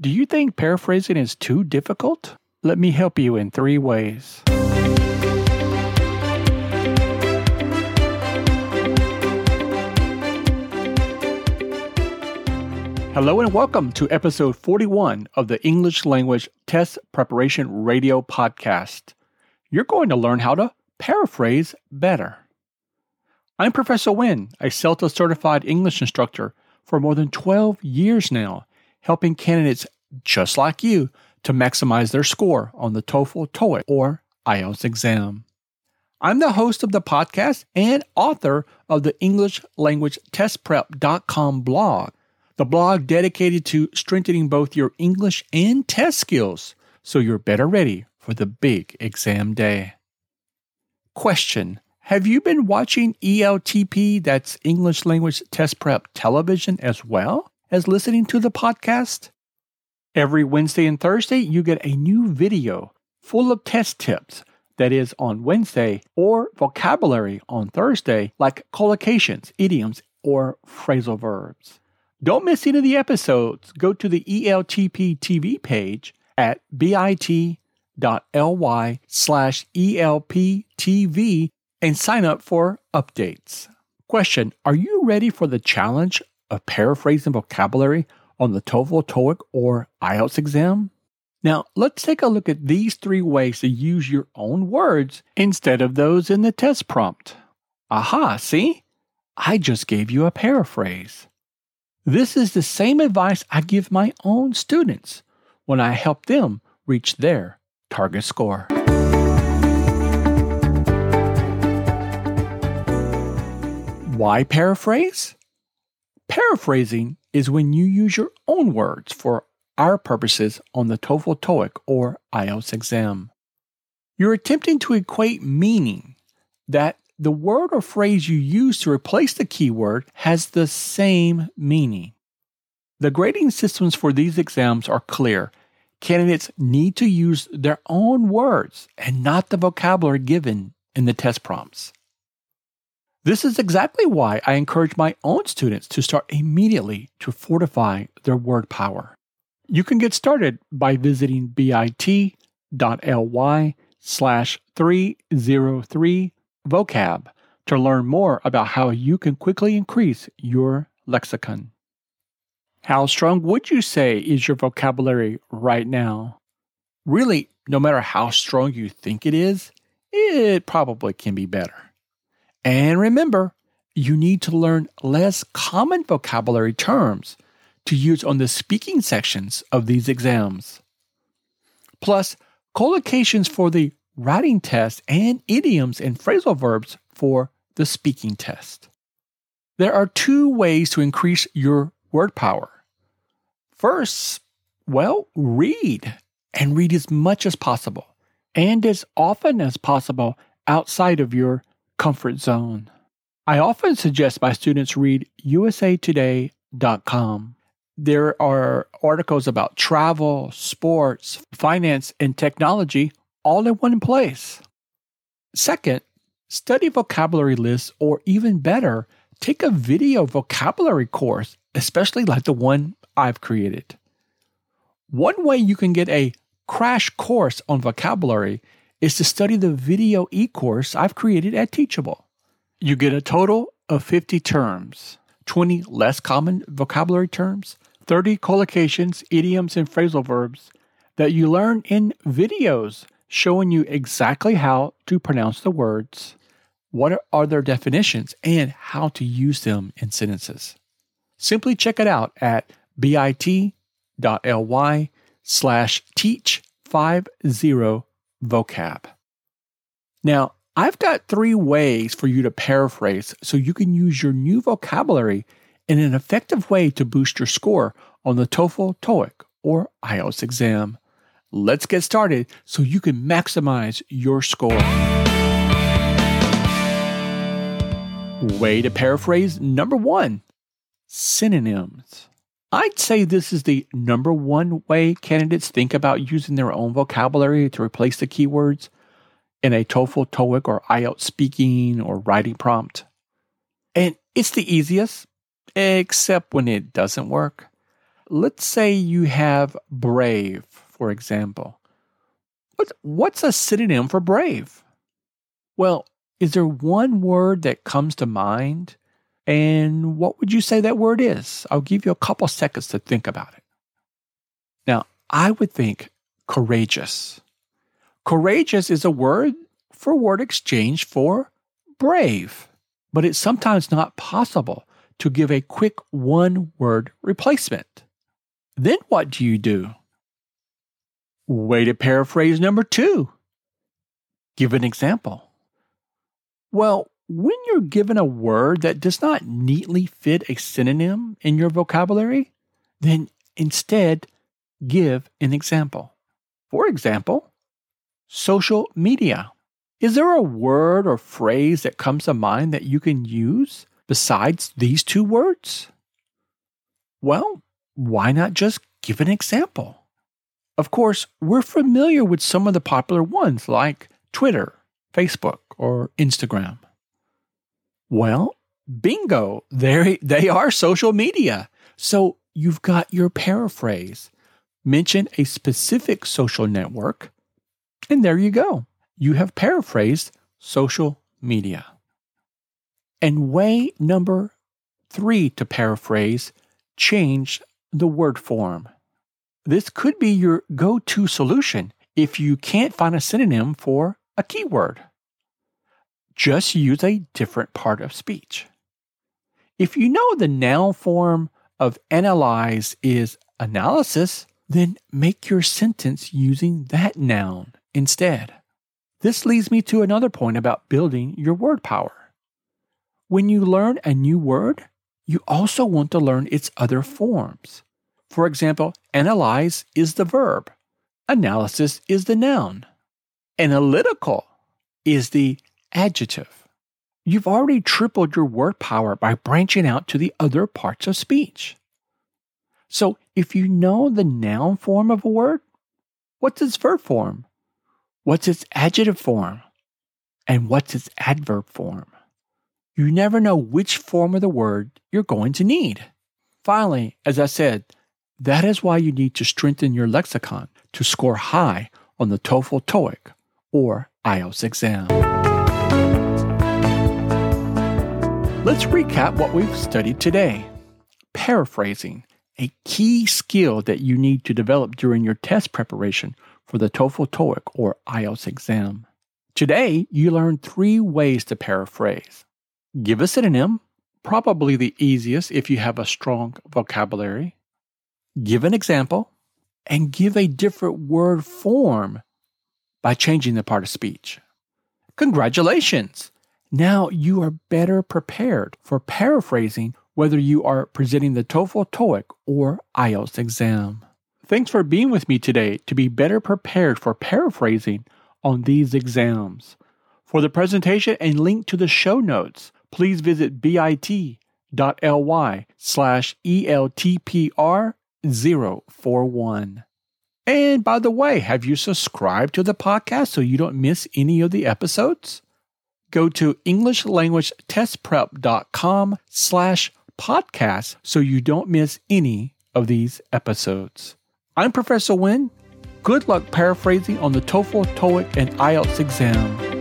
Do you think paraphrasing is too difficult? Let me help you in three ways. Hello and welcome to episode 41 of the English Language Test Preparation Radio Podcast. You're going to learn how to paraphrase better. I'm Professor Wynn, a CELTA certified English instructor for more than 12 years now, helping candidates just like you to maximize their score on the TOEFL, TOEIC, or IELTS exam. I'm the host of the podcast and author of the English Language Test Prep.com blog the blog dedicated to strengthening both your English and test skills so you're better ready for the big exam day. Question Have you been watching ELTP, that's English Language Test Prep television, as well as listening to the podcast? Every Wednesday and Thursday, you get a new video full of test tips that is on Wednesday, or vocabulary on Thursday, like collocations, idioms, or phrasal verbs. Don't miss any of the episodes. Go to the ELTP TV page at bit.ly slash ELPTV and sign up for updates. Question Are you ready for the challenge of paraphrasing vocabulary on the TOEFL, TOEIC, or IELTS exam? Now, let's take a look at these three ways to use your own words instead of those in the test prompt. Aha, see? I just gave you a paraphrase. This is the same advice I give my own students when I help them reach their target score. Why paraphrase? Paraphrasing is when you use your own words for our purposes on the TOEFL, TOEIC, or IELTS exam. You're attempting to equate meaning that the word or phrase you use to replace the keyword has the same meaning. The grading systems for these exams are clear. Candidates need to use their own words and not the vocabulary given in the test prompts. This is exactly why I encourage my own students to start immediately to fortify their word power. You can get started by visiting bit.ly slash 303 vocab to learn more about how you can quickly increase your lexicon. How strong would you say is your vocabulary right now? Really, no matter how strong you think it is, it probably can be better. And remember, you need to learn less common vocabulary terms to use on the speaking sections of these exams. Plus, collocations for the writing test, and idioms and phrasal verbs for the speaking test. There are two ways to increase your word power. First, well, read and read as much as possible and as often as possible outside of your comfort zone. I often suggest my students read usatoday.com. There are articles about travel, sports, finance, and technology all in one place. Second, study vocabulary lists, or even better, take a video vocabulary course, especially like the one I've created. One way you can get a crash course on vocabulary is to study the video e course I've created at Teachable. You get a total of 50 terms, 20 less common vocabulary terms, 30 collocations, idioms, and phrasal verbs that you learn in videos showing you exactly how to pronounce the words, what are their definitions, and how to use them in sentences. Simply check it out at bit.ly slash teach 50 vocab. Now, I've got three ways for you to paraphrase so you can use your new vocabulary in an effective way to boost your score on the TOEFL, TOEIC, or IELTS exam. Let's get started so you can maximize your score. Way to paraphrase number one synonyms. I'd say this is the number one way candidates think about using their own vocabulary to replace the keywords in a TOEFL, TOEIC, or IELTS speaking or writing prompt. And it's the easiest, except when it doesn't work. let's say you have brave, for example. What's, a synonym for brave? Well, is there one word that comes to mind? And what would you say that word is? I'll give you a couple seconds to think about it. Now, I would think courageous. Courageous is a word for word exchange for brave, but it's sometimes not possible to give a quick one word replacement. Then what do you do? Way to paraphrase number two. Give an example. Well, when you're given a word that does not neatly fit a synonym in your vocabulary, then instead give an example. For example, social media. Is there a word or phrase that comes to mind that you can use besides these two words? Well, why not just give an example? Of course, we're familiar with some of the popular ones like Twitter, Facebook, or Instagram. Well, bingo, they they are social media. So you've got your paraphrase. Mention a specific social network, and there you go. You have paraphrased social media. And way number three to paraphrase, change the word form. This could be your go to solution if you can't find a synonym for a keyword. Just use a different part of speech. If you know the noun form of analyze is analysis, then make your sentence using that noun instead. This leads me to another point about building your word power. When you learn a new word, you also want to learn its other forms. For example, analyze is the verb, analysis is the noun, analytical is the adjective. You've already tripled your word power by branching out to the other parts of speech. So, if you know the noun form of a word, what's its verb form? What's its adjective form? And what's its adverb form? You never know which form of the word you're going to need. Finally, as I said, that is why you need to strengthen your lexicon to score high on the TOEFL TOEIC or IELTS exam. Let's recap what we've studied today. Paraphrasing, a key skill that you need to develop during your test preparation for the TOEFL TOEIC or IELTS exam. Today, you learned three ways to paraphrase. Give a synonym, probably the easiest if you have a strong vocabulary give an example, and give a different word form by changing the part of speech. Congratulations! Now you are better prepared for paraphrasing whether you are presenting the TOEFL, TOEIC, or IELTS exam. Thanks for being with me today to be better prepared for paraphrasing on these exams. For the presentation and link to the show notes, please visit bit.ly slash ELTPR 041. And by the way, have you subscribed to the podcast so you don't miss any of the episodes? Go to EnglishLanguageTestPrep.com slash podcast so you don't miss any of these episodes. I'm Professor Wynn. Good luck paraphrasing on the TOEFL, TOEIC, and IELTS exam.